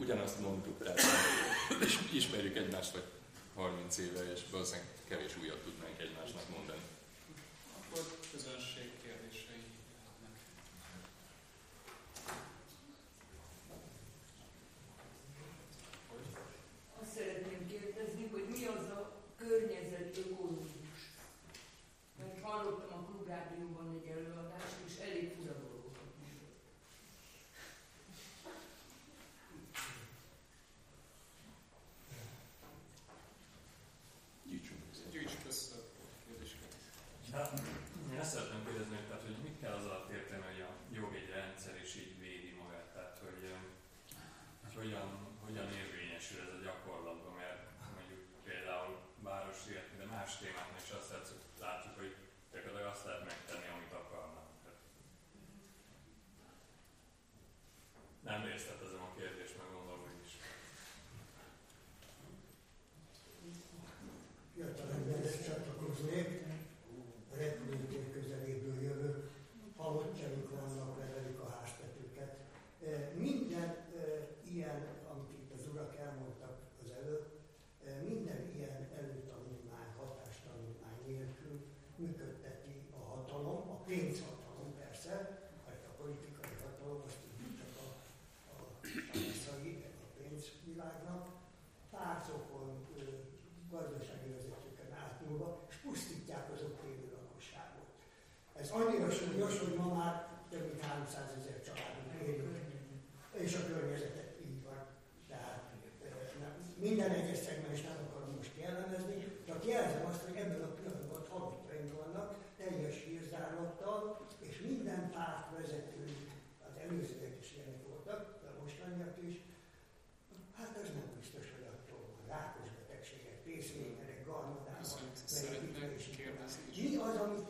ugyanazt mondtuk, tehát és ismerjük egymást vagy 30 éve, és valószínűleg kevés újat tudnánk egymásnak mondani.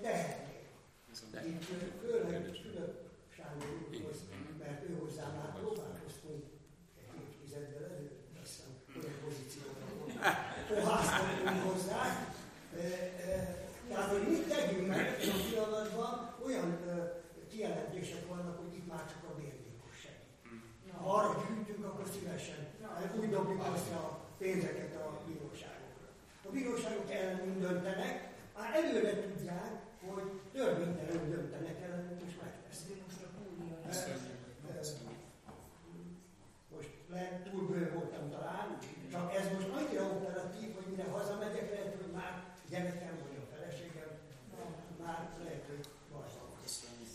Tehetnék? Itt főleg Fülöp Sándor úrhoz, mert ő hozzá már próbálkoztunk egy évtizeddel előtt, azt hiszem, olyan pozícióban volt. Poháztattunk hozzá. E, e, Tehát, hogy mit tegyünk meg a pillanatban, olyan kijelentések vannak, hogy itt már csak a bérgyilkos segít. Ha arra gyűjtünk, akkor szívesen hát úgy dobjuk össze a pénzeket a bíróságokra. A bíróságok ellenünk döntenek, már előre tudják, törvénytelenül döntenek ellenünk, és megteszik. Most. Köszönjük. Most lehet túl bő voltam talán, csak ez most annyira operatív, hogy mire hazamegyek, lehet, hogy már gyerekem vagy a feleségem, már lehet, hogy.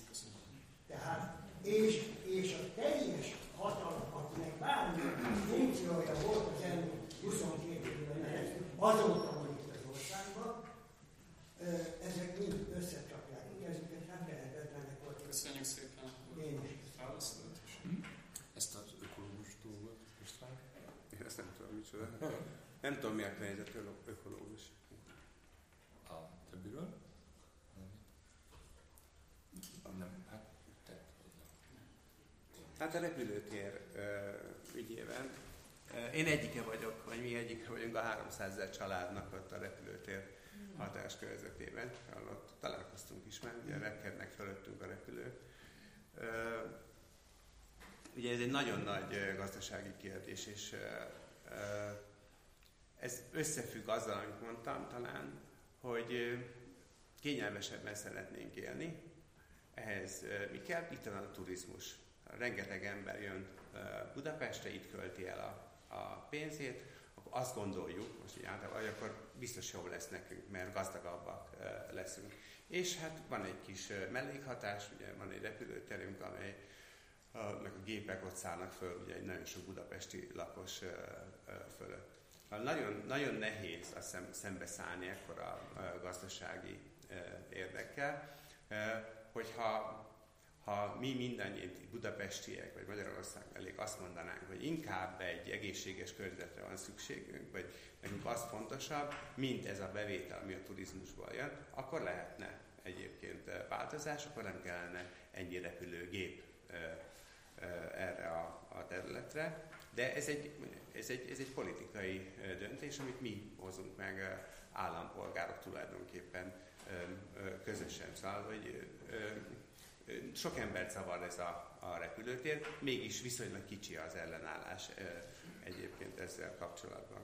Köszönjük. Tehát, és, és a teljes hatalom, akinek bármilyen funkciója volt az elmúlt 22 évben azóta van itt az országban, ö, ezek mind összecsapják a kezüket, hát lehetetlenek voltak. Köszönjük szépen Én is. a válaszodat is. Ezt az ökológus dolgot, István? Én ezt nem tudom, mi a környezet ökológus. A többiről? Nem, hát. Hát a repülőtér ö, ügyében. Én egyike vagyok, vagy mi egyike vagyunk a 300 ezer családnak ott a repülőtér hatáskörzetében. Ott találkoztunk is már, ugye repkednek fölöttünk a repülők. Ugye ez egy nagyon nagy gazdasági kérdés, és ez összefügg azzal, amit mondtam talán, hogy kényelmesebben szeretnénk élni, ehhez mi kell? Itt van a turizmus. Rengeteg ember jön Budapestre, itt költi el a, a pénzét, akkor azt gondoljuk, most így általában, hogy akkor biztos jó lesz nekünk, mert gazdagabbak leszünk. És hát van egy kis mellékhatás, ugye van egy repülőterünk, amely meg a gépek ott szállnak föl, ugye egy nagyon sok budapesti lakos fölött. Nagyon, nagyon nehéz azt hiszem szembeszállni ekkora gazdasági érdekkel, hogyha ha mi mindannyian budapestiek, vagy Magyarország elég azt mondanánk, hogy inkább egy egészséges környezetre van szükségünk, vagy nekünk az fontosabb, mint ez a bevétel, ami a turizmusból jön, akkor lehetne egyébként változás, akkor nem kellene ennyi repülőgép erre a, a területre. De ez egy, ez, egy, ez egy politikai döntés, amit mi hozunk meg állampolgárok tulajdonképpen közösen. Szóval, hogy sok embert zavar ez a, a repülőtér, mégis viszonylag kicsi az ellenállás egyébként ezzel kapcsolatban.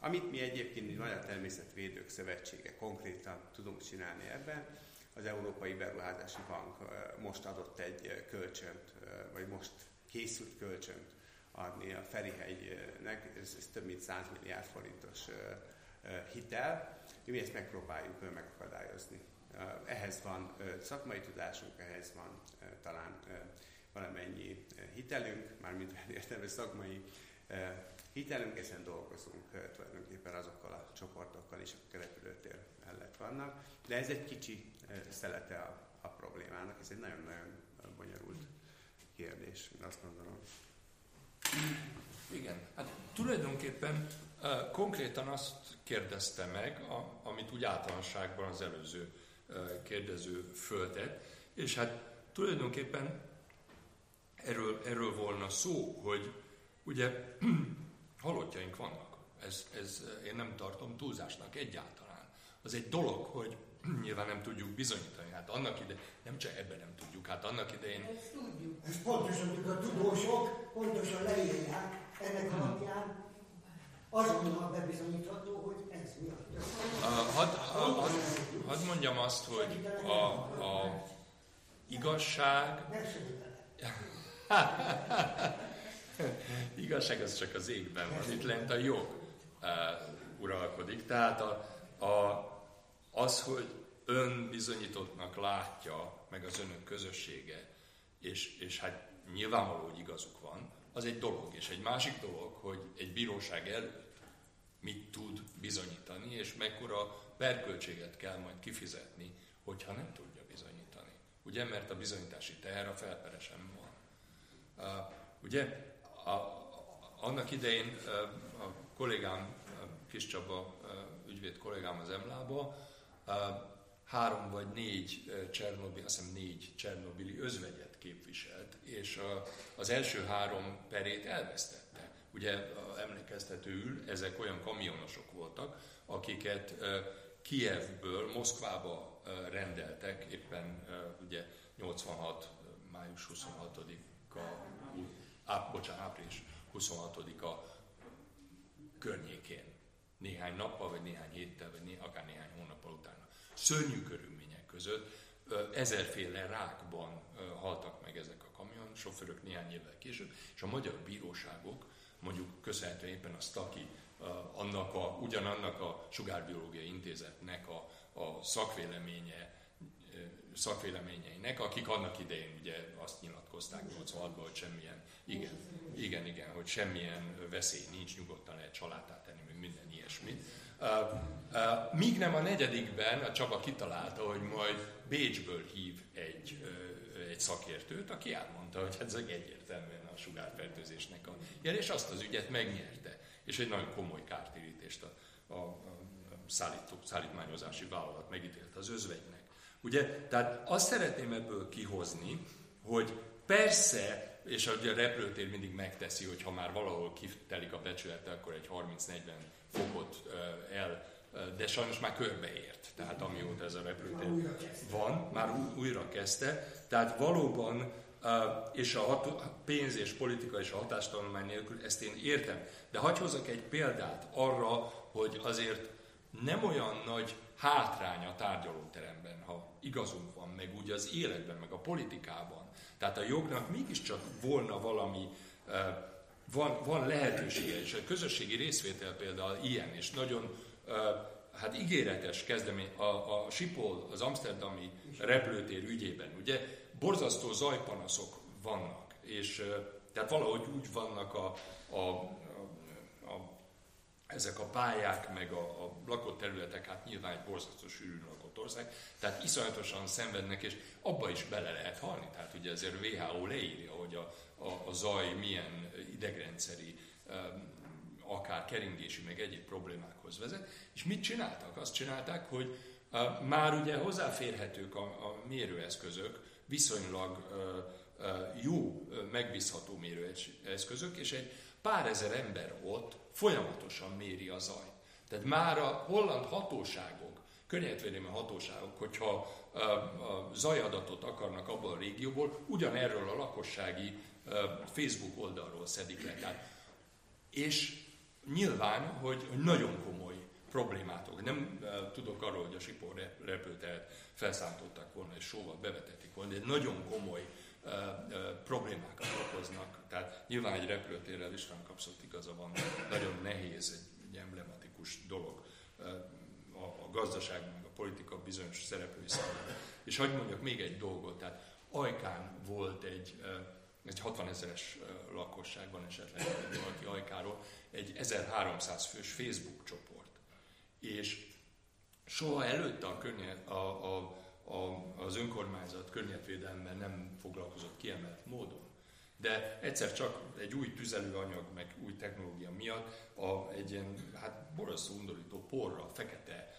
Amit mi egyébként, mint Magyar Természetvédők Szövetsége konkrétan tudunk csinálni ebben, az Európai Beruházási Bank most adott egy kölcsönt, vagy most készült kölcsönt adni a Ferihegynek, ez, ez több mint 100 milliárd forintos hitel, mi ezt megpróbáljuk megakadályozni. Ehhez van szakmai tudásunk, ehhez van talán valamennyi hitelünk, mármint értelme szakmai hitelünk, ezen dolgozunk tulajdonképpen azokkal a csoportokkal is, akik a repülőtér mellett vannak, de ez egy kicsi szelete a, a problémának, ez egy nagyon-nagyon bonyolult kérdés, azt gondolom. Igen, hát tulajdonképpen konkrétan azt kérdezte meg, a, amit úgy általánosságban az előző uh, kérdező föltett, és hát tulajdonképpen erről, erről volna szó, hogy ugye halottjaink vannak. Ez, ez én nem tartom túlzásnak egyáltalán. Az egy dolog, hogy nyilván nem tudjuk bizonyítani. Hát annak ide, nem csak ebben nem tudjuk, hát annak idején... Ezt tudjuk. Ezt pontosan tudjuk, a tudósok pontosan leírják ennek alapján, azonnal bebizonyítható, hogy ez miatt. Hadd had, had mondjam azt, hogy a, a igazság... igazság az csak az égben van, itt lent a jog uh, uralkodik. Tehát a, a, az, hogy ön bizonyítottnak látja, meg az önök közössége, és, és hát nyilvánvaló, hogy igazuk van, az egy dolog. És egy másik dolog, hogy egy bíróság előtt mit tud bizonyítani, és mekkora perköltséget kell majd kifizetni, hogyha nem tudja bizonyítani. Ugye, mert a bizonyítási teher a felperesen van. Uh, ugye, a, annak idején a kollégám, Kis Csaba ügyvéd kollégám az Emlába, három vagy négy Csernobil, azt hiszem négy Csernobili özvegyet képviselt, és az első három perét elvesztette. Ugye emlékeztetőül ezek olyan kamionosok voltak, akiket Kievből Moszkvába rendeltek, éppen ugye 86. május 26-a, á, bocsánat, április 26-a környékén néhány nappal, vagy néhány héttel, vagy né, akár néhány hónappal utána. Szörnyű körülmények között ezerféle rákban haltak meg ezek a kamion sofőrök néhány évvel később, és a magyar bíróságok, mondjuk köszönhetően éppen a Staki, annak a, ugyanannak a sugárbiológiai intézetnek a, a szakvéleménye, szakvéleményeinek, akik annak idején ugye azt nyilatkozták 86-ban, hogy semmilyen, igen, igen, igen, hogy semmilyen veszély nincs, nyugodtan lehet családát tenni, meg minden ilyesmit. Míg nem a negyedikben a Csaba kitalálta, hogy majd Bécsből hív egy, egy szakértőt, aki elmondta, hogy ez egyértelműen a sugárfertőzésnek a jel, és azt az ügyet megnyerte. És egy nagyon komoly kártérítést a, a, a szállító, szállítmányozási vállalat megítélt az özvegynek. Ugye, tehát azt szeretném ebből kihozni, hogy persze és ugye a repülőtér mindig megteszi, hogy ha már valahol kitelik a becsülete, akkor egy 30-40 fokot el, de sajnos már körbeért. Tehát amióta ez a repülőtér van, már újra kezdte. Tehát valóban, és a pénz és politika és a hatástanulmány nélkül ezt én értem. De hagyj hozzak egy példát arra, hogy azért nem olyan nagy hátrány a tárgyalóteremben, ha igazunk van, meg úgy az életben, meg a politikában, tehát a jognak mégiscsak volna valami, van, van lehetősége, és a közösségi részvétel például ilyen, és nagyon hát ígéretes kezdemény, a, a Sipol, az Amsterdami repülőtér ügyében, ugye borzasztó zajpanaszok vannak, és tehát valahogy úgy vannak a, a, a, a ezek a pályák, meg a, a lakott területek, hát nyilván egy borzasztó sűrűn ország, tehát iszonyatosan szenvednek, és abba is bele lehet halni. Tehát ugye azért WHO leírja, hogy a, a, a zaj milyen idegrendszeri, akár keringési, meg egyéb problémákhoz vezet. És mit csináltak? Azt csinálták, hogy már ugye hozzáférhetők a, a mérőeszközök, viszonylag jó, megbízható mérőeszközök, és egy pár ezer ember ott folyamatosan méri a zajt. Tehát már a holland hatóságok környezetvédelmi hatóságok, hogyha zajadatot akarnak abból a régióból, ugyanerről a lakossági Facebook oldalról szedik le. Tehát, és nyilván, hogy nagyon komoly problémátok. Nem tudok arról, hogy a Sipor repülteret felszántották volna és sóval bevetették volna, de nagyon komoly problémákat okoznak. Tehát nyilván egy repülőtérrel István kapszott igaza van, nagyon nehéz egy, egy emblematikus dolog a, a gazdaság, meg a politika bizonyos szereplői számára. És hagyd mondjak még egy dolgot, tehát Ajkán volt egy, egy 60 ezeres lakosságban esetleg valaki Ajkáról, egy 1300 fős Facebook csoport. És soha előtte a, környe, a, a, a, az önkormányzat környezetvédelemmel nem foglalkozott kiemelt módon. De egyszer csak egy új tüzelőanyag, meg új technológia miatt a, egy ilyen hát borzasztó undorító porra, fekete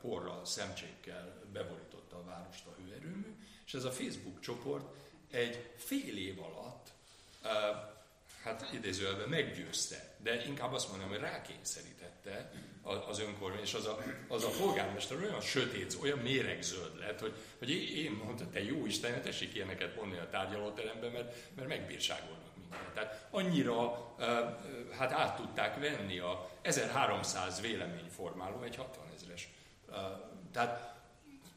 porra, szemcsékkel beborította a várost a hőerőmű, és ez a Facebook csoport egy fél év alatt hát idézőjelben meggyőzte, de inkább azt mondom, hogy rákényszerítette az önkormány, és az a, az a polgármester olyan sötét, olyan méregzöld lett, hogy, hogy én mondta, te jó Isten, tessék ilyeneket mondani a tárgyalóteremben, mert, mert megbírságolnak minket. Tehát annyira hát át tudták venni a 1300 véleményformáló egy 60 ezeres. Tehát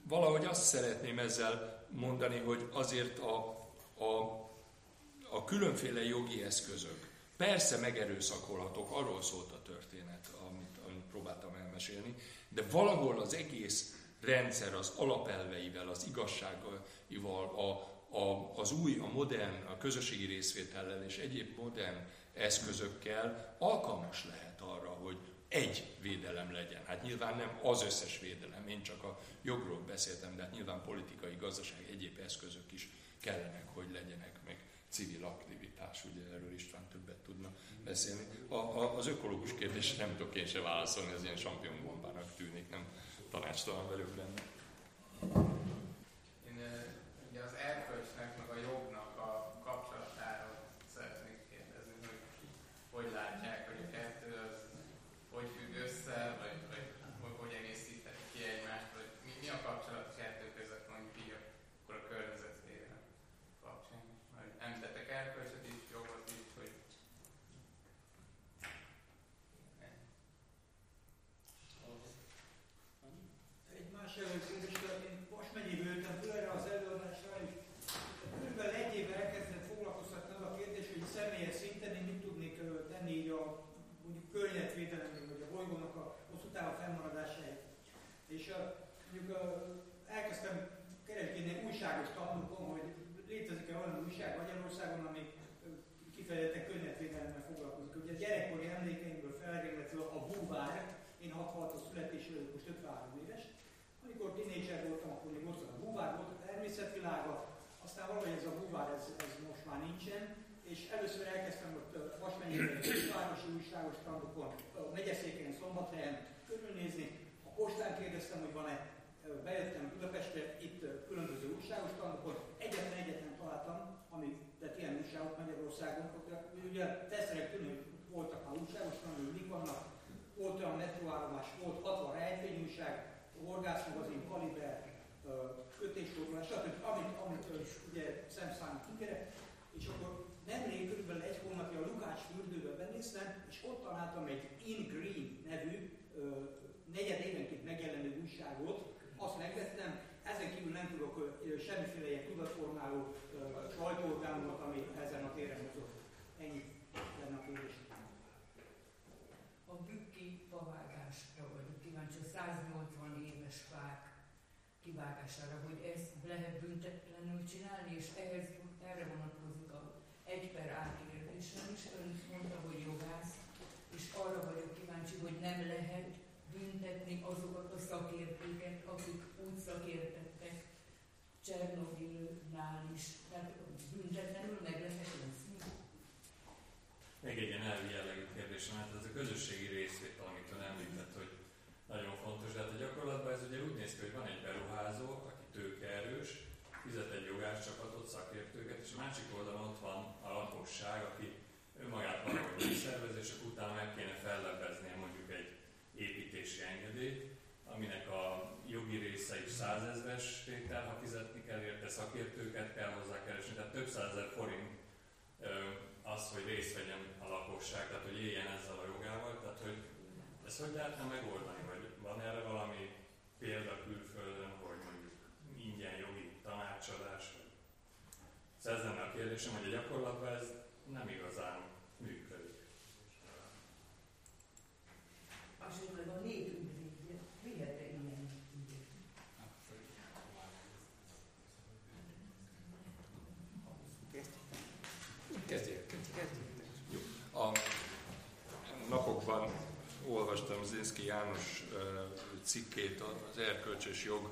valahogy azt szeretném ezzel mondani, hogy azért a, a a különféle jogi eszközök persze megerőszakolhatók, arról szólt a történet, amit, amit próbáltam elmesélni, de valahol az egész rendszer az alapelveivel, az igazságaival, a, a, az új, a modern, a közösségi részvétellel és egyéb modern eszközökkel alkalmas lehet arra, hogy egy védelem legyen. Hát nyilván nem az összes védelem, én csak a jogról beszéltem, de hát nyilván politikai, gazdaság, egyéb eszközök is kellenek, hogy legyenek civil aktivitás, ugye erről István többet tudna beszélni. A, a, az ökológus kérdés nem tudok én se válaszolni, ez ilyen championbombának tűnik, nem tanácstalan velük benne. Én ugye az erkölcsnek, meg a jognak a kapcsolatáról szeretnék kérdezni, hogy hogy látják, hogy a kettő az hogy függ össze, vagy, vagy hogy, hogy egészíthet ki egymást, vagy mi, mi a kapcsolat a kettő között mondjuk így akkor a környezetvédelem kapcsán. Majd említettek erkölcsöt is, jogot is, hogy Egy más előkérdésre, én most megyéből ültem föl erre az előadásra, és körülbelül egy éve elkezdett foglalkoztatni az a kérdés, hogy személyes szinten én mit tudnék ö, tenni így a mondjuk környezetvédelemről, vagy a bolygónak a hosszú távú fennmaradásáért. És ö, mondjuk ö, elkezdtem keresgélni újságos tanulkon, hogy létezik-e olyan újság Magyarországon, ami ö, kifejezetten környezetvédelemmel foglalkozik. Ugye a gyerekkori emlékeimből felrengetve a búvár, én 66-os születésű vagyok, most 53 éves, amikor tínédzser voltam, akkor még ott a búvár volt a természetvilága, aztán valahogy ez a búvár, ez, ez most már nincsen, és először elkezdtem ott Vasmegyében egy városi újságos strandokon, a megyeszéken, Szombathelyen körülnézni, a postán kérdeztem, hogy van-e, bejöttem Budapestre, itt különböző újságos strandokon, egyetlen egyetlen találtam, ami tehát ilyen újságok Magyarországon, ugye tesztelek tűnő, hogy voltak már újságos strandok, mik vannak, volt olyan metróállomás, volt 60 rejtvényújság, horgászmagazin, kaliber, kötésforgulás, stb. Amit, amit ugye szemszámot kikere, és akkor nemrég körülbelül egy hónapja a Lukács fürdőbe benéztem, és ott találtam egy In Green nevű negyed évenként megjelenő újságot, azt megvettem, ezen kívül nem tudok semmiféle ilyen tudatformáló sajtóorgánumot, ami ezen a téren mozott. Ennyi lenne a kérdés. A bükki favágásra vagyok kíváncsi, a 180 éves fák kivágására, hogy ezt lehet büntetlenül csinálni, és ehhez erre vonatkozik a egy per A kérdésem is. Ön mondta, hogy jogász, és arra vagyok kíváncsi, hogy nem lehet büntetni azokat a szakértőket, akik úgy szakértettek Csernobilnál is. Tehát büntetlenül meg lehet úszni. Még egy ilyen elvi jellegű kérdésem, hát ez a közösségi részvétel, amit ön említett, hogy nagyon fontos, de hát a gyakorlatban ez ugye úgy néz ki, hogy van egy beruházó, aki tőkeerős, fizet egy jogászcsapatot, szakértőket, és a másik oldalon ott van a lakosság, aki önmagát valahogy megszervez, és akkor utána meg kéne fellebbeznie mondjuk egy építési engedélyt, aminek a jogi része is százezres tétel, ha fizetni kell érte, szakértőket kell hozzá keresni, tehát több százezer forint az, hogy részt vegyen a lakosság, tehát hogy éljen ezzel a jogával, tehát hogy ezt hogy lehetne megoldani, vagy van erre valami példa külföldön, hogy mondjuk ingyen jogi tanácsadás? Szóval ez a kérdésem, hogy a gyakorlatban ez nem igazán működik. Esetleg a népünk védje, vihet ilyen ügyet. Kezdjél, kezdjél. Jó. A napokban olvastam Zinszki János cikkét az erkölcsös jog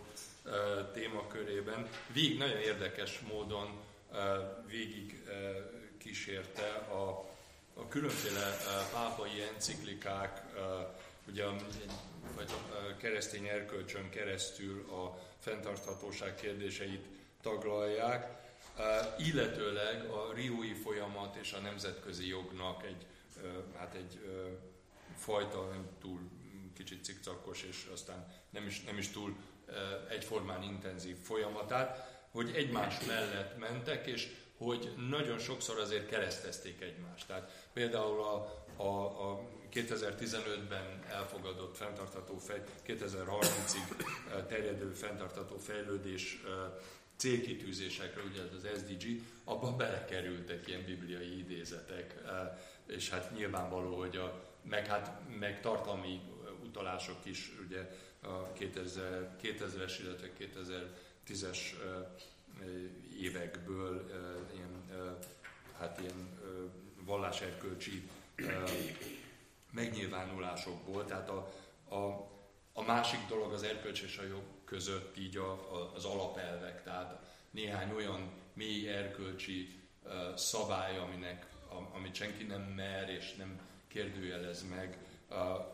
témakörében. Végig nagyon érdekes módon végig kísérte a, a különféle pápai enciklikák, ugye vagy a keresztény erkölcsön keresztül a fenntarthatóság kérdéseit taglalják, illetőleg a riói folyamat és a nemzetközi jognak egy, hát egy fajta, nem túl kicsit cikcakos, és aztán nem is, nem is túl egyformán intenzív folyamatát, hogy egymás mellett mentek, és hogy nagyon sokszor azért keresztezték egymást. Tehát például a, a, a 2015-ben elfogadott fenntartható fej, 2030-ig terjedő fenntartható fejlődés célkitűzésekre, ugye az SDG, abban belekerültek ilyen bibliai idézetek, és hát nyilvánvaló, hogy a, meg, hát, meg tartalmi utalások is ugye a 2000, 2000-es, illetve 2010-es évekből ilyen, hát ilyen valláserkölcsi megnyilvánulásokból. Tehát a, a, a másik dolog az erkölcs és a jog között így a, a, az alapelvek, tehát néhány olyan mély erkölcsi szabály, aminek, amit senki nem mer és nem kérdőjelez meg,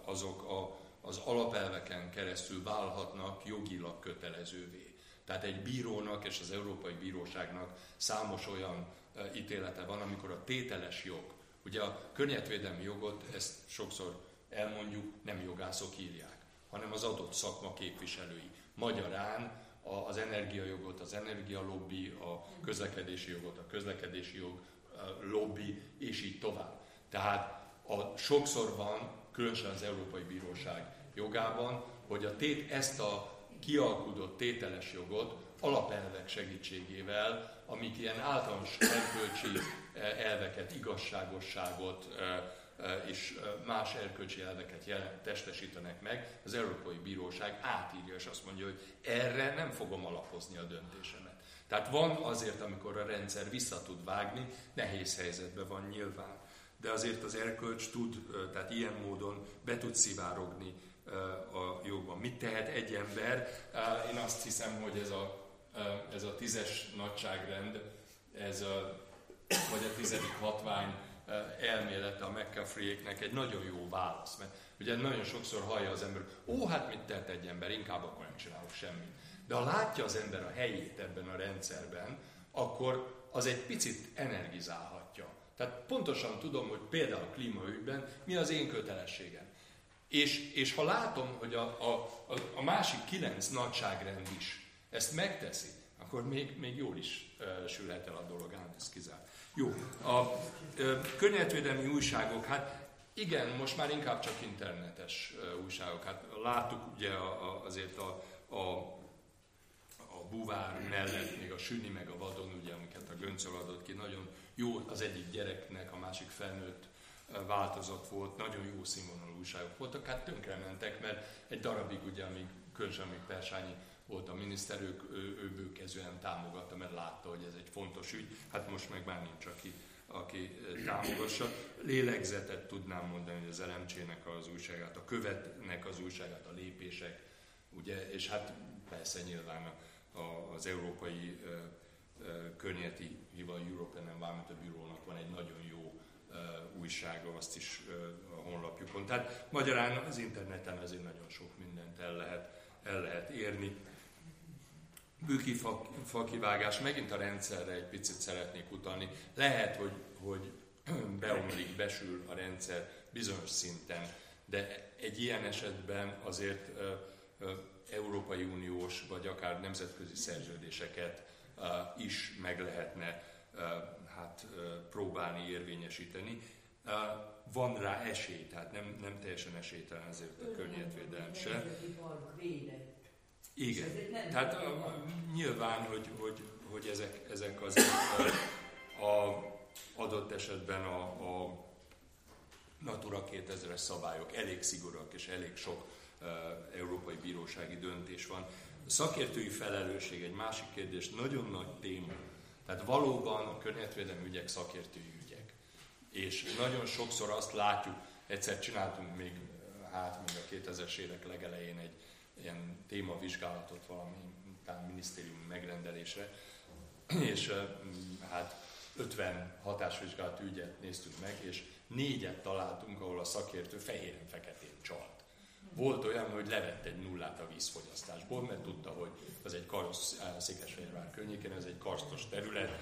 azok a, az alapelveken keresztül válhatnak jogilag kötelezővé. Tehát egy bírónak és az Európai Bíróságnak számos olyan ítélete van, amikor a tételes jog, ugye a környezetvédelmi jogot, ezt sokszor elmondjuk, nem jogászok írják, hanem az adott szakma képviselői. Magyarán az energiajogot, az energialobbi, a közlekedési jogot, a közlekedési jog lobby, és így tovább. Tehát a, sokszor van, különösen az Európai Bíróság jogában, hogy a tét, ezt a kialkudott tételes jogot alapelvek segítségével, amik ilyen általános erkölcsi eh, elveket, igazságosságot eh, eh, és más erkölcsi elveket testesítenek meg, az Európai Bíróság átírja, és azt mondja, hogy erre nem fogom alapozni a döntésemet. Tehát van azért, amikor a rendszer vissza tud vágni, nehéz helyzetben van nyilván. De azért az erkölcs tud, tehát ilyen módon be tud szivárogni a jogban. Mit tehet egy ember? Én azt hiszem, hogy ez a, ez a tízes nagyságrend, ez a, vagy a tizedik hatvány elmélete a McCaffrey-éknek egy nagyon jó válasz. Mert ugye nagyon sokszor hallja az ember, ó, hát mit tehet egy ember, inkább akkor nem csinálok semmit. De ha látja az ember a helyét ebben a rendszerben, akkor az egy picit energizálhatja. Tehát pontosan tudom, hogy például a klímaügyben mi az én kötelességem. És, és ha látom, hogy a, a, a másik kilenc nagyságrend is ezt megteszi, akkor még, még jól is uh, sülhet el a dolog, ám ez kizárt. Jó, a uh, környezetvédelmi újságok, hát igen, most már inkább csak internetes uh, újságok. Hát láttuk ugye a, a, azért a, a, a buvár mellett még a süni meg a vadon, ugye, amiket a Göncöl adott ki, nagyon jó az egyik gyereknek, a másik felnőtt változat volt, nagyon jó színvonalú újságok voltak, hát tönkrementek, mert egy darabig ugye, amíg különösen még Persányi volt a miniszter, ő, ő, ő bőkezően támogatta, mert látta, hogy ez egy fontos ügy, hát most meg már nincs, aki, aki támogassa. Lélegzetet tudnám mondani, hogy az LMC-nek az újságát, a követnek az újságát, a lépések, ugye, és hát persze nyilván a, a, az Európai Környezeti Hival European Environmental Bureau-nak van egy nagyon jó újsága, azt is a honlapjukon. Tehát magyarán az interneten azért nagyon sok mindent el lehet, el lehet érni. Bűki fa, fakivágás, megint a rendszerre egy picit szeretnék utalni. Lehet, hogy, hogy beomlik, besül a rendszer bizonyos szinten, de egy ilyen esetben azért Európai Uniós vagy akár nemzetközi szerződéseket is meg lehetne hát, próbálni érvényesíteni. Van rá esély, tehát nem, nem teljesen esélytelen ezért a környezetvédelem se. Igen, tehát a, nyilván, hogy, hogy, hogy ezek, ezek az a, adott esetben a, a Natura 2000-es szabályok elég szigorúak, és elég sok uh, európai bírósági döntés van. A szakértői felelősség egy másik kérdés, nagyon nagy téma. Tehát valóban a környezetvédelmi ügyek szakértői ügyek. És nagyon sokszor azt látjuk, egyszer csináltunk még, hát még a 2000-es évek legelején egy ilyen témavizsgálatot valami talán minisztérium megrendelésre, és hát 50 hatásvizsgálat ügyet néztünk meg, és négyet találtunk, ahol a szakértő fehéren-feketén csalt. Volt olyan, hogy levett egy nullát a vízfogyasztásból, mert tudta, hogy az egy karosz, Székesfehérvár környékén, ez egy karstos terület,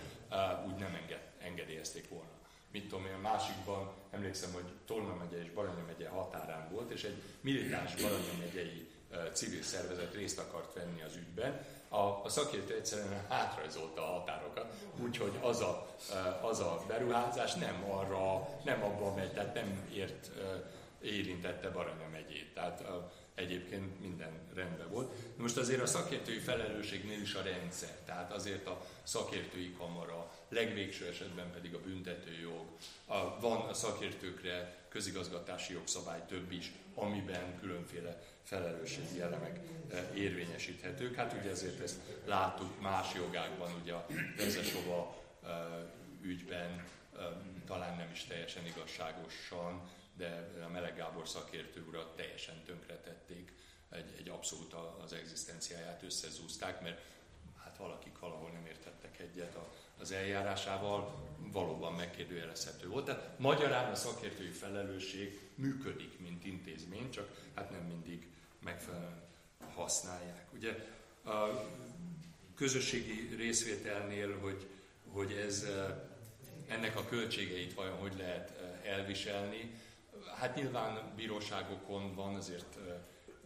úgy nem enged, engedélyezték volna. Mit tudom én, a másikban emlékszem, hogy Tolna megye és Baranya megye határán volt, és egy militáns Baranya megyei civil szervezet részt akart venni az ügyben, a, a szakértő egyszerűen hátrajzolta a határokat, úgyhogy az a, az a beruházás nem arra, nem abban megy, tehát nem ért, érintette Baranya megyét. Tehát egyébként minden rendben volt. Most azért a szakértői felelősségnél is a rendszer, tehát azért a szakértői kamara, legvégső esetben pedig a büntetőjog, a, van a szakértőkre közigazgatási jogszabály több is, amiben különféle felelősségi elemek eh, érvényesíthetők. Hát ugye ezért ezt láttuk más jogákban, ugye a Vezesova eh, ügyben eh, talán nem is teljesen igazságosan, de a Meleg Gábor szakértő urat teljesen tönkretették, egy, egy abszolút az egzisztenciáját összezúzták, mert hát valakik valahol nem értettek egyet az eljárásával, valóban megkérdőjelezhető volt. Tehát magyarán a szakértői felelősség működik, mint intézmény, csak hát nem mindig megfelelően használják. Ugye a közösségi részvételnél, hogy, hogy ez, ennek a költségeit vajon hogy lehet elviselni, hát nyilván bíróságokon van, azért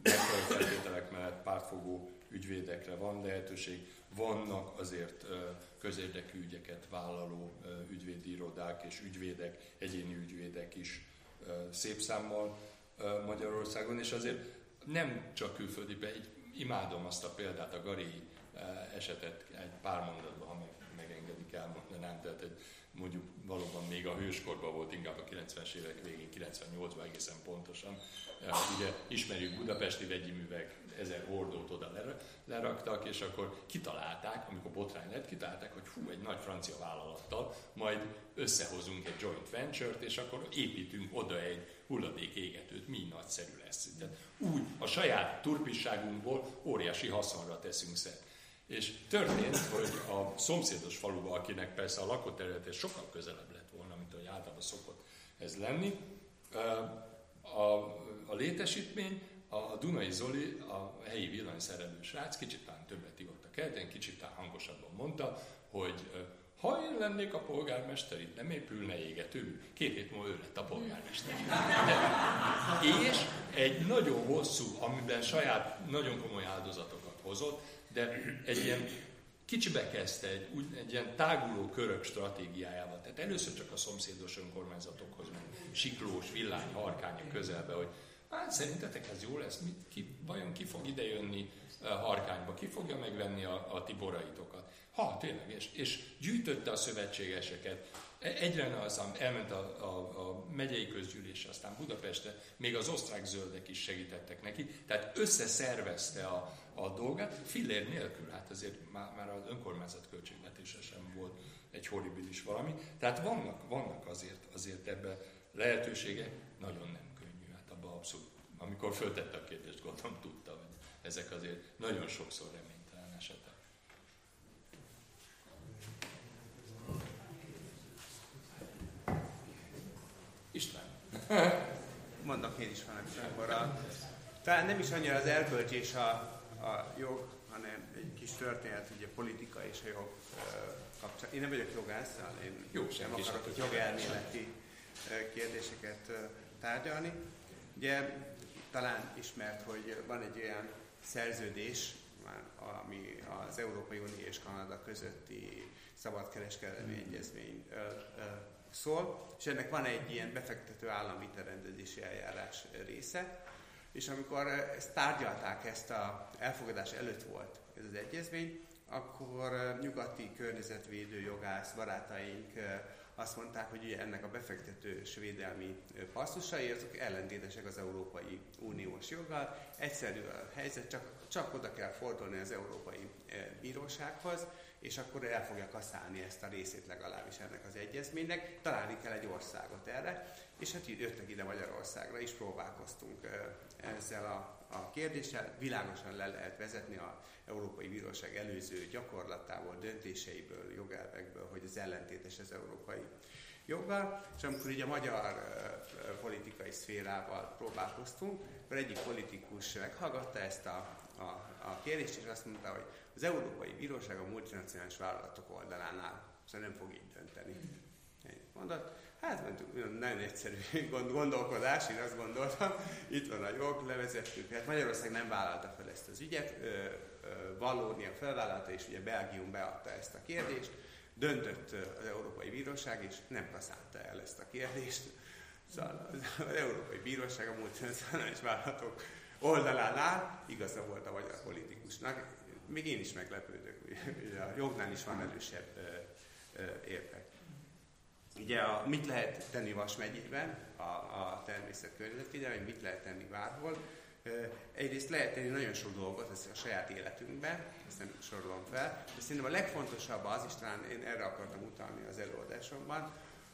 megfelelő feltételek mellett pártfogó ügyvédekre van lehetőség, vannak azért közérdekű ügyeket vállaló ügyvédi irodák és ügyvédek, egyéni ügyvédek is szép számmal Magyarországon, és azért nem csak külföldi, egy, imádom azt a példát, a Gari esetet egy pár mondatban, ha meg, megengedik elmondanám, tehát egy, mondjuk valóban még a hőskorban volt, inkább a 90-es évek végén, 98-ban egészen pontosan. Eh, ugye ismerjük Budapesti vegyi művek, ezer hordót oda leraktak, és akkor kitalálták, amikor botrány lett, kitalálták, hogy hú, egy nagy francia vállalattal majd összehozunk egy joint venture-t, és akkor építünk oda egy hulladék égetőt, mi nagyszerű lesz. Tehát úgy a saját turpisságunkból óriási haszonra teszünk szert. És történt, hogy a szomszédos faluba, akinek persze a lakóterülete sokkal közelebb lett volna, mint ahogy általában szokott ez lenni, a, a létesítmény, a Dunai Zoli, a helyi villanyszerelő srác, kicsit talán többet ivott a keleten, kicsit talán hangosabban mondta, hogy ha én lennék a polgármester, itt nem épülne égető, két hét múlva ő lett a polgármester. De, és egy nagyon hosszú, amiben saját nagyon komoly áldozatokat hozott, de egy ilyen kicsibe kezdte, egy, egy ilyen táguló körök stratégiájával. Tehát először csak a szomszédos önkormányzatokhoz ment, siklós, villány, harkány közelbe, hogy hát szerintetek ez jó lesz, mit, ki, vajon ki fog idejönni uh, harkányba, ki fogja megvenni a, a tiboraitokat. Ha, tényleg, és, és gyűjtötte a szövetségeseket. Egyre az, elment a, a, a megyei közgyűlés, aztán Budapestre, még az osztrák zöldek is segítettek neki, tehát összeszervezte a, a dolgát, fillér nélkül, hát azért már, már az önkormányzat költségvetése sem volt egy horribilis valami. Tehát vannak, vannak azért, azért ebben lehetőségek, nagyon nem könnyű, hát abban abszolút, amikor föltette a kérdést, gondolom tudta, hogy ezek azért nagyon sokszor reménytelen esetek. István. Mondok én is valamit Talán nem is annyira az erkölcs és a, a jog, hanem egy kis történet, ugye politika és a jog kapcsán. Én nem vagyok jogász, szóval én Jó, nem akarok jogelméleti kérdéseket tárgyalni. Ugye talán ismert, hogy van egy olyan szerződés, ami az Európai Unió és Kanada közötti szabadkereskedelmi egyezmény szól, és ennek van egy ilyen befektető állami terendezési eljárás része, és amikor ezt tárgyalták, ezt a elfogadás előtt volt ez az egyezmény, akkor nyugati környezetvédő jogász barátaink azt mondták, hogy ennek a befektetős védelmi passzusai azok ellentétesek az Európai Uniós joggal. Egyszerű a helyzet, csak, csak oda kell fordulni az Európai Bírósághoz, és akkor el fogja kaszálni ezt a részét legalábbis ennek az egyezménynek. Találni kell egy országot erre, és hát jöttek ide Magyarországra is, próbálkoztunk ezzel a, a kérdéssel. Világosan le lehet vezetni a Európai Bíróság előző gyakorlatából, döntéseiből, jogelvekből, hogy ez ellentétes az európai joggal, és amikor így a magyar politikai szférával próbálkoztunk, akkor egyik politikus meghallgatta ezt a, a, a kérdést, és azt mondta, hogy az Európai Bíróság a multinacionális vállalatok oldalánál, szóval nem fog így dönteni. Mondott, hát nagyon egyszerű gondolkodás, én azt gondoltam, itt van a jog, levezettük, hát Magyarország nem vállalta fel ezt az ügyet, Vallónia felvállalta, és ugye Belgium beadta ezt a kérdést, döntött az Európai Bíróság, és nem kaszálta el ezt a kérdést. Szóval az Európai Bíróság a multinacionális vállalatok oldalán áll, igaza volt a magyar politikusnak. Még én is meglepődök, hogy a jognál is van erősebb érvek. Ugye a, mit lehet tenni Vas megyében, a, a természetkörnyezetvédelem, mit lehet tenni bárhol, Egyrészt lehet tenni nagyon sok dolgot ez a saját életünkben, ezt nem sorolom fel, de szerintem a legfontosabb az, és talán én erre akartam utalni az előadásomban,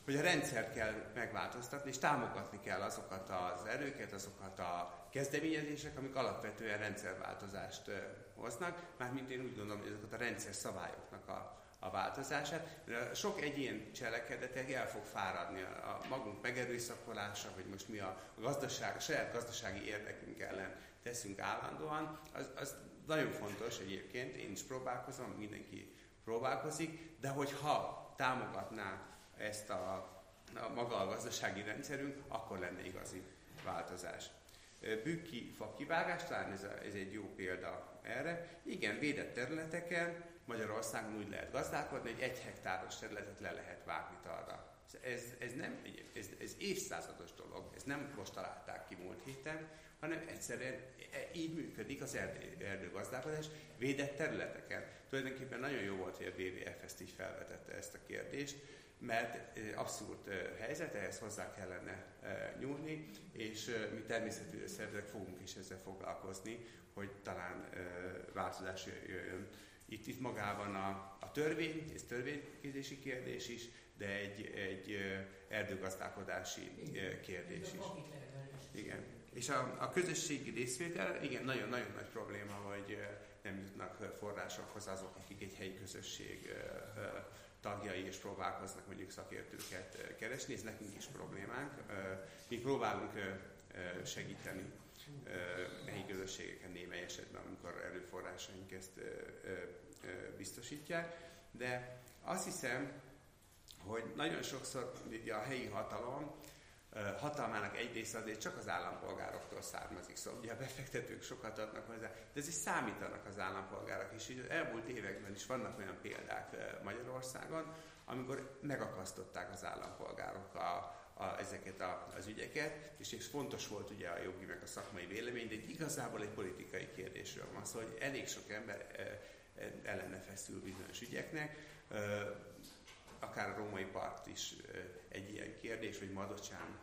hogy a rendszert kell megváltoztatni, és támogatni kell azokat az erőket, azokat a kezdeményezések, amik alapvetően rendszerváltozást hoznak, mármint én úgy gondolom, hogy azokat a rendszer szabályoknak a, a változását. Sok egyén cselekedetek el fog fáradni a magunk megerőszakolása, hogy most mi a gazdaság, a saját gazdasági érdekünk ellen teszünk állandóan, az, az nagyon fontos egyébként, én is próbálkozom, mindenki próbálkozik, de hogyha támogatná ezt a, a maga a gazdasági rendszerünk, akkor lenne igazi változás. Bükki fa kivágás, talán ez, a, ez egy jó példa erre. Igen, védett területeken Magyarországon úgy lehet gazdálkodni, hogy egy hektáros területet le lehet vágni arra. Ez, ez nem ez, ez évszázados dolog, ez nem most találták ki múlt héten, hanem egyszerűen e, így működik az erdő, erdőgazdálkodás védett területeken. Tulajdonképpen nagyon jó volt, hogy a WWF ezt így felvetette ezt a kérdést, mert abszolút helyzet, ehhez hozzá kellene nyúlni, és mi természetű szervezetek fogunk is ezzel foglalkozni, hogy talán változás jöjjön itt, itt magában a, a törvény, ez törvénykézési kérdés is, de egy, egy erdőgazdálkodási kérdés is. Igen. És a, a közösségi részvétel, igen, nagyon-nagyon nagy probléma, hogy nem jutnak forrásokhoz azok, akik egy helyi közösség tagjai és próbálkoznak mondjuk szakértőket keresni, ez nekünk is problémánk. Mi próbálunk segíteni helyi közösségeken némely esetben, amikor erőforrásaink ezt biztosítják, de azt hiszem, hogy nagyon sokszor a helyi hatalom hatalmának egy része azért csak az állampolgároktól származik. Szóval ugye a befektetők sokat adnak hozzá, de ezért számítanak az állampolgárok is. Így az elmúlt években is vannak olyan példák Magyarországon, amikor megakasztották az állampolgárok a, a, ezeket a, az ügyeket, és, és fontos volt ugye a jogi meg a szakmai vélemény, de igazából egy politikai kérdésről van szó, hogy elég sok ember ellene feszül bizonyos ügyeknek, akár a római part is egy ilyen kérdés, hogy Madocsán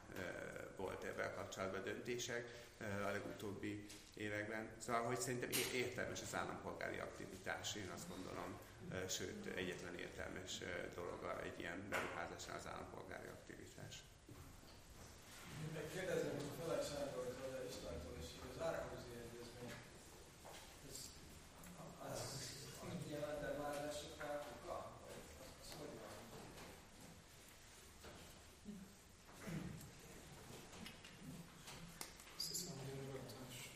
volt ebben kapcsolatban döntések a legutóbbi években. Szóval, hogy szerintem értelmes az állampolgári aktivitás, én azt gondolom, sőt, egyetlen értelmes dolog egy ilyen beruházásnál az állampolgári aktivitás. Kérdezem, hogy Felek Sándortól, de Istvántól is, hogy az Árhúzi Egyezmény, ez, az annyit jelent már esett kápuka? Az hogy van? Azt hiszem, hogy én rögtön is.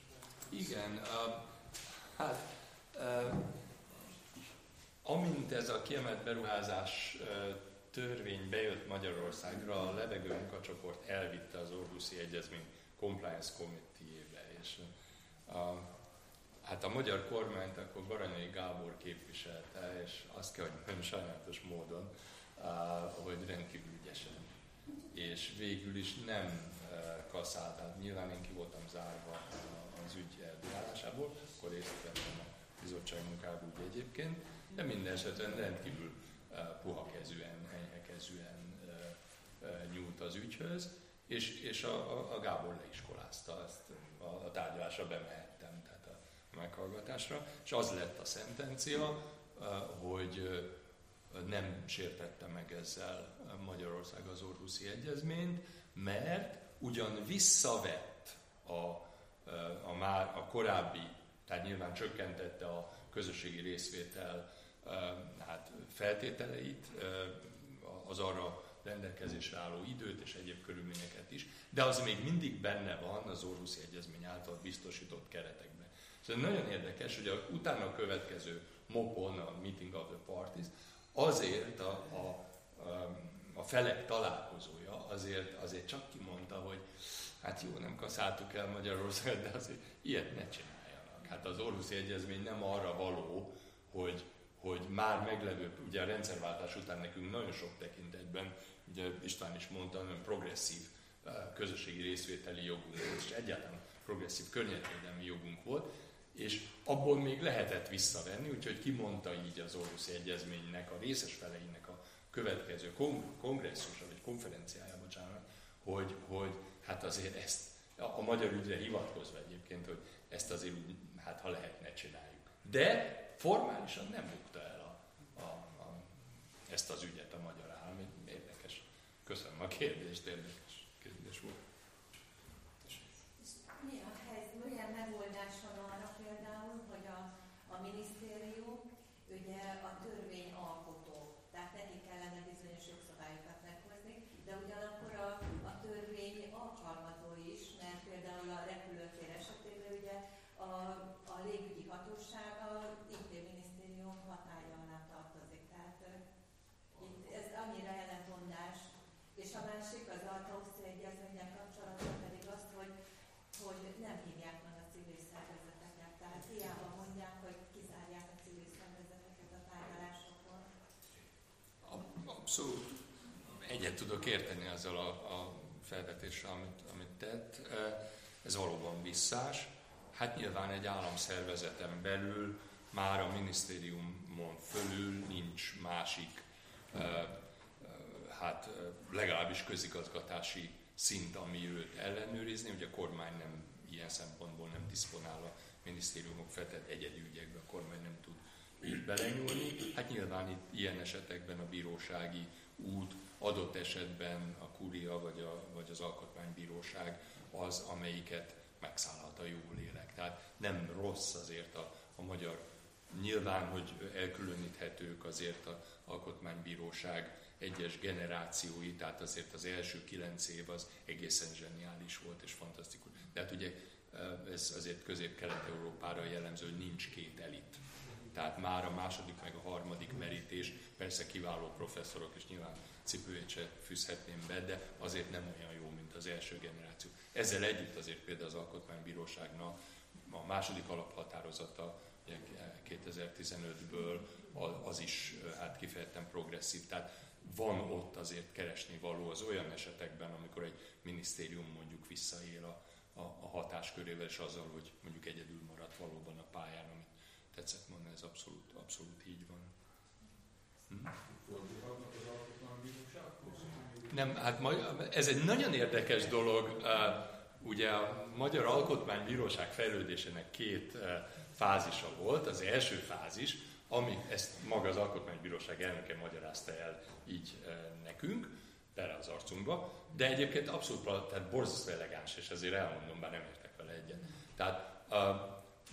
Igen, uh, hát uh, amint ez a kiemelt beruházás uh, törvény bejött Magyarországra, a levegő munkacsoport elvitte az Orhuszi Egyezmény Compliance Committee-ébe, és a, hát a magyar kormányt akkor Baranyai Gábor képviselte, és azt kell, hogy mondjam sajnálatos módon, hogy rendkívül ügyesen. És végül is nem kaszált, tehát nyilván én ki voltam zárva az ügy elbírálásából, akkor részt vettem a bizottság munkában úgy egyébként, de minden esetben rendkívül puha kezűen, enyhe kezűen nyúlt az ügyhöz, és, és a, a, a Gábor leiskolázta, ezt a, a tárgyalásra bemehettem, tehát a meghallgatásra, és az lett a szentencia, hogy nem sértette meg ezzel Magyarország az Orhuszi Egyezményt, mert ugyan visszavett a, a, már a korábbi, tehát nyilván csökkentette a közösségi részvétel hát feltételeit, az arra rendelkezésre álló időt és egyéb körülményeket is, de az még mindig benne van az Orhuszi Egyezmény által biztosított keretekben. Szóval nagyon érdekes, hogy a, utána a következő MOPON, a Meeting of the Parties, azért a, a, a felek találkozója azért, azért csak kimondta, hogy hát jó, nem kaszáltuk el Magyarországot, de azért ilyet ne csináljanak. Hát az Orhuszi Egyezmény nem arra való, hogy, hogy már meglevő, ugye a rendszerváltás után nekünk nagyon sok tekintetben, ugye István is mondta, nagyon progresszív közösségi részvételi jogunk volt, és egyáltalán progresszív környezetvédelmi jogunk volt, és abból még lehetett visszavenni, úgyhogy kimondta így az Orhuszi Egyezménynek, a részes feleinek a következő kongresszusa, vagy konferenciája, bocsánat, hogy, hogy hát azért ezt, a magyar ügyre hivatkozva egyébként, hogy ezt azért hát ha lehet, ne csináljuk. De formálisan nem bukta el a, a, a, ezt az ügyet a magyar állam. Érdekes. Köszönöm a kérdést, érdekes kérdés volt. Mi a helyzet, milyen megoldás van arra például, hogy a, a minisztérium ugye a törvényalkotó, tehát neki kellene bizonyos jogszabályokat meghozni, de ugyanakkor a, a törvény alkalmazó is, mert például a repülőtér esetében ugye a, a légügyi hatóság a IT minisztérium hatája alá tartozik. Tehát itt ez annyira ellentmondás. És a másik az Altauszti Egyezménnyel kapcsolatban pedig azt, hogy hogy nem hívják meg a civil szervezeteket. Tehát hiába mondják, hogy kizárják a civil szervezeteket a tárgyalásokon. Abszolút egyet tudok érteni azzal a, a felvetéssel, amit, amit tett. Ez valóban visszás. Hát nyilván egy államszervezeten belül már a minisztériumon fölül nincs másik, hát legalábbis közigazgatási szint, ami őt ellenőrizni, hogy a kormány nem ilyen szempontból nem diszponál a minisztériumok feltett egyedi ügyekbe, a kormány nem tud belenyúlni. Hát nyilván itt ilyen esetekben a bírósági út, adott esetben a kuria vagy, a, vagy az alkotmánybíróság az, amelyiket megszállhat a jó lélek. Tehát nem rossz azért a, a magyar Nyilván, hogy elkülöníthetők azért az alkotmánybíróság egyes generációi, tehát azért az első kilenc év az egészen zseniális volt és fantasztikus. De hát ugye ez azért közép-kelet-európára jellemző, hogy nincs két elit. Tehát már a második meg a harmadik merítés, persze kiváló professzorok, és nyilván cipőjét se fűzhetném be, de azért nem olyan jó, mint az első generáció. Ezzel együtt azért például az Alkotmánybíróságnak a második alaphatározata 2015-ből az is hát kifejezetten progresszív. Tehát van ott azért keresni való az olyan esetekben, amikor egy minisztérium mondjuk visszaél a, a, a hatáskörével, és azzal, hogy mondjuk egyedül maradt valóban a pályán, amit tetszett mondani, ez abszolút, abszolút így van. Hm? Nem, hát ez egy nagyon érdekes dolog. Ugye a Magyar Alkotmánybíróság fejlődésének két fázisa volt. Az első fázis, ami ezt maga az Alkotmánybíróság elnöke magyarázta el így nekünk, bele az arcunkba, de egyébként abszolút tehát borzasztó elegáns, és ezért elmondom, bár nem értek vele egyet. Tehát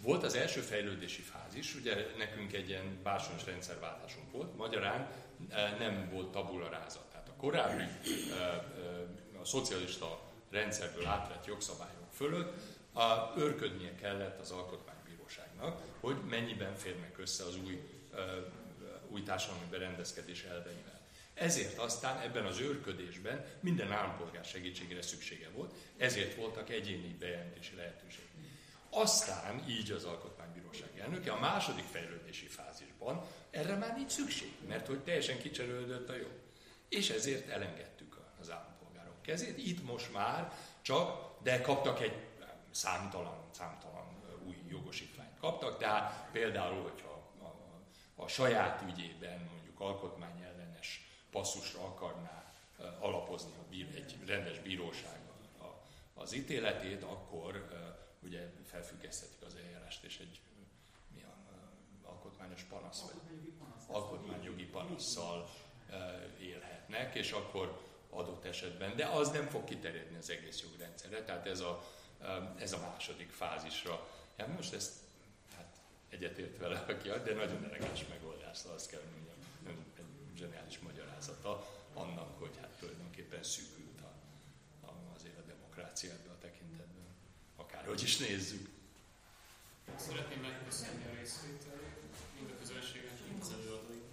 volt az első fejlődési fázis, ugye nekünk egy ilyen bársonyos rendszerváltásunk volt, magyarán uh, nem volt tabula ráza. Tehát a korábbi uh, uh, a szocialista rendszerből átvett jogszabályok fölött uh, őrködnie kellett az alkotmánybíróságnak, hogy mennyiben férnek össze az új, új társadalmi berendezkedés elveivel. Ezért aztán ebben az őrködésben minden állampolgár segítségére szüksége volt, ezért voltak egyéni bejelentési lehetőségek. Aztán így az alkotmánybíróság elnöke a második fejlődési fázisban erre már nincs szükség, mert hogy teljesen kicserélődött a jog. És ezért elengedtük az állampolgárok kezét. Itt most már csak, de kaptak egy számtalan, számtalan új jogosítványt kaptak, tehát például, hogyha a, a, a saját ügyében mondjuk alkotmányellenes passzusra akarná alapozni a bír, egy rendes bíróság az ítéletét, akkor ugye felfüggeszthetik az eljárást, és egy mi a, alkotmányos panasz, vagy alkotmányjogi panasszal élhetnek, és akkor adott esetben, de az nem fog kiterjedni az egész jogrendszerre, tehát ez a, ez a második fázisra. Hát most ezt hát egyetért vele, aki de nagyon elegáns megoldás, azt kell, mondjam, egy zseniális magyarázata annak, hogy hát tulajdonképpen szűkült a, a, azért a demokrácia tekintetben, hogy is nézzük. Szeretném megköszönni a részvételét, mind a közönséget, mind az előadóit.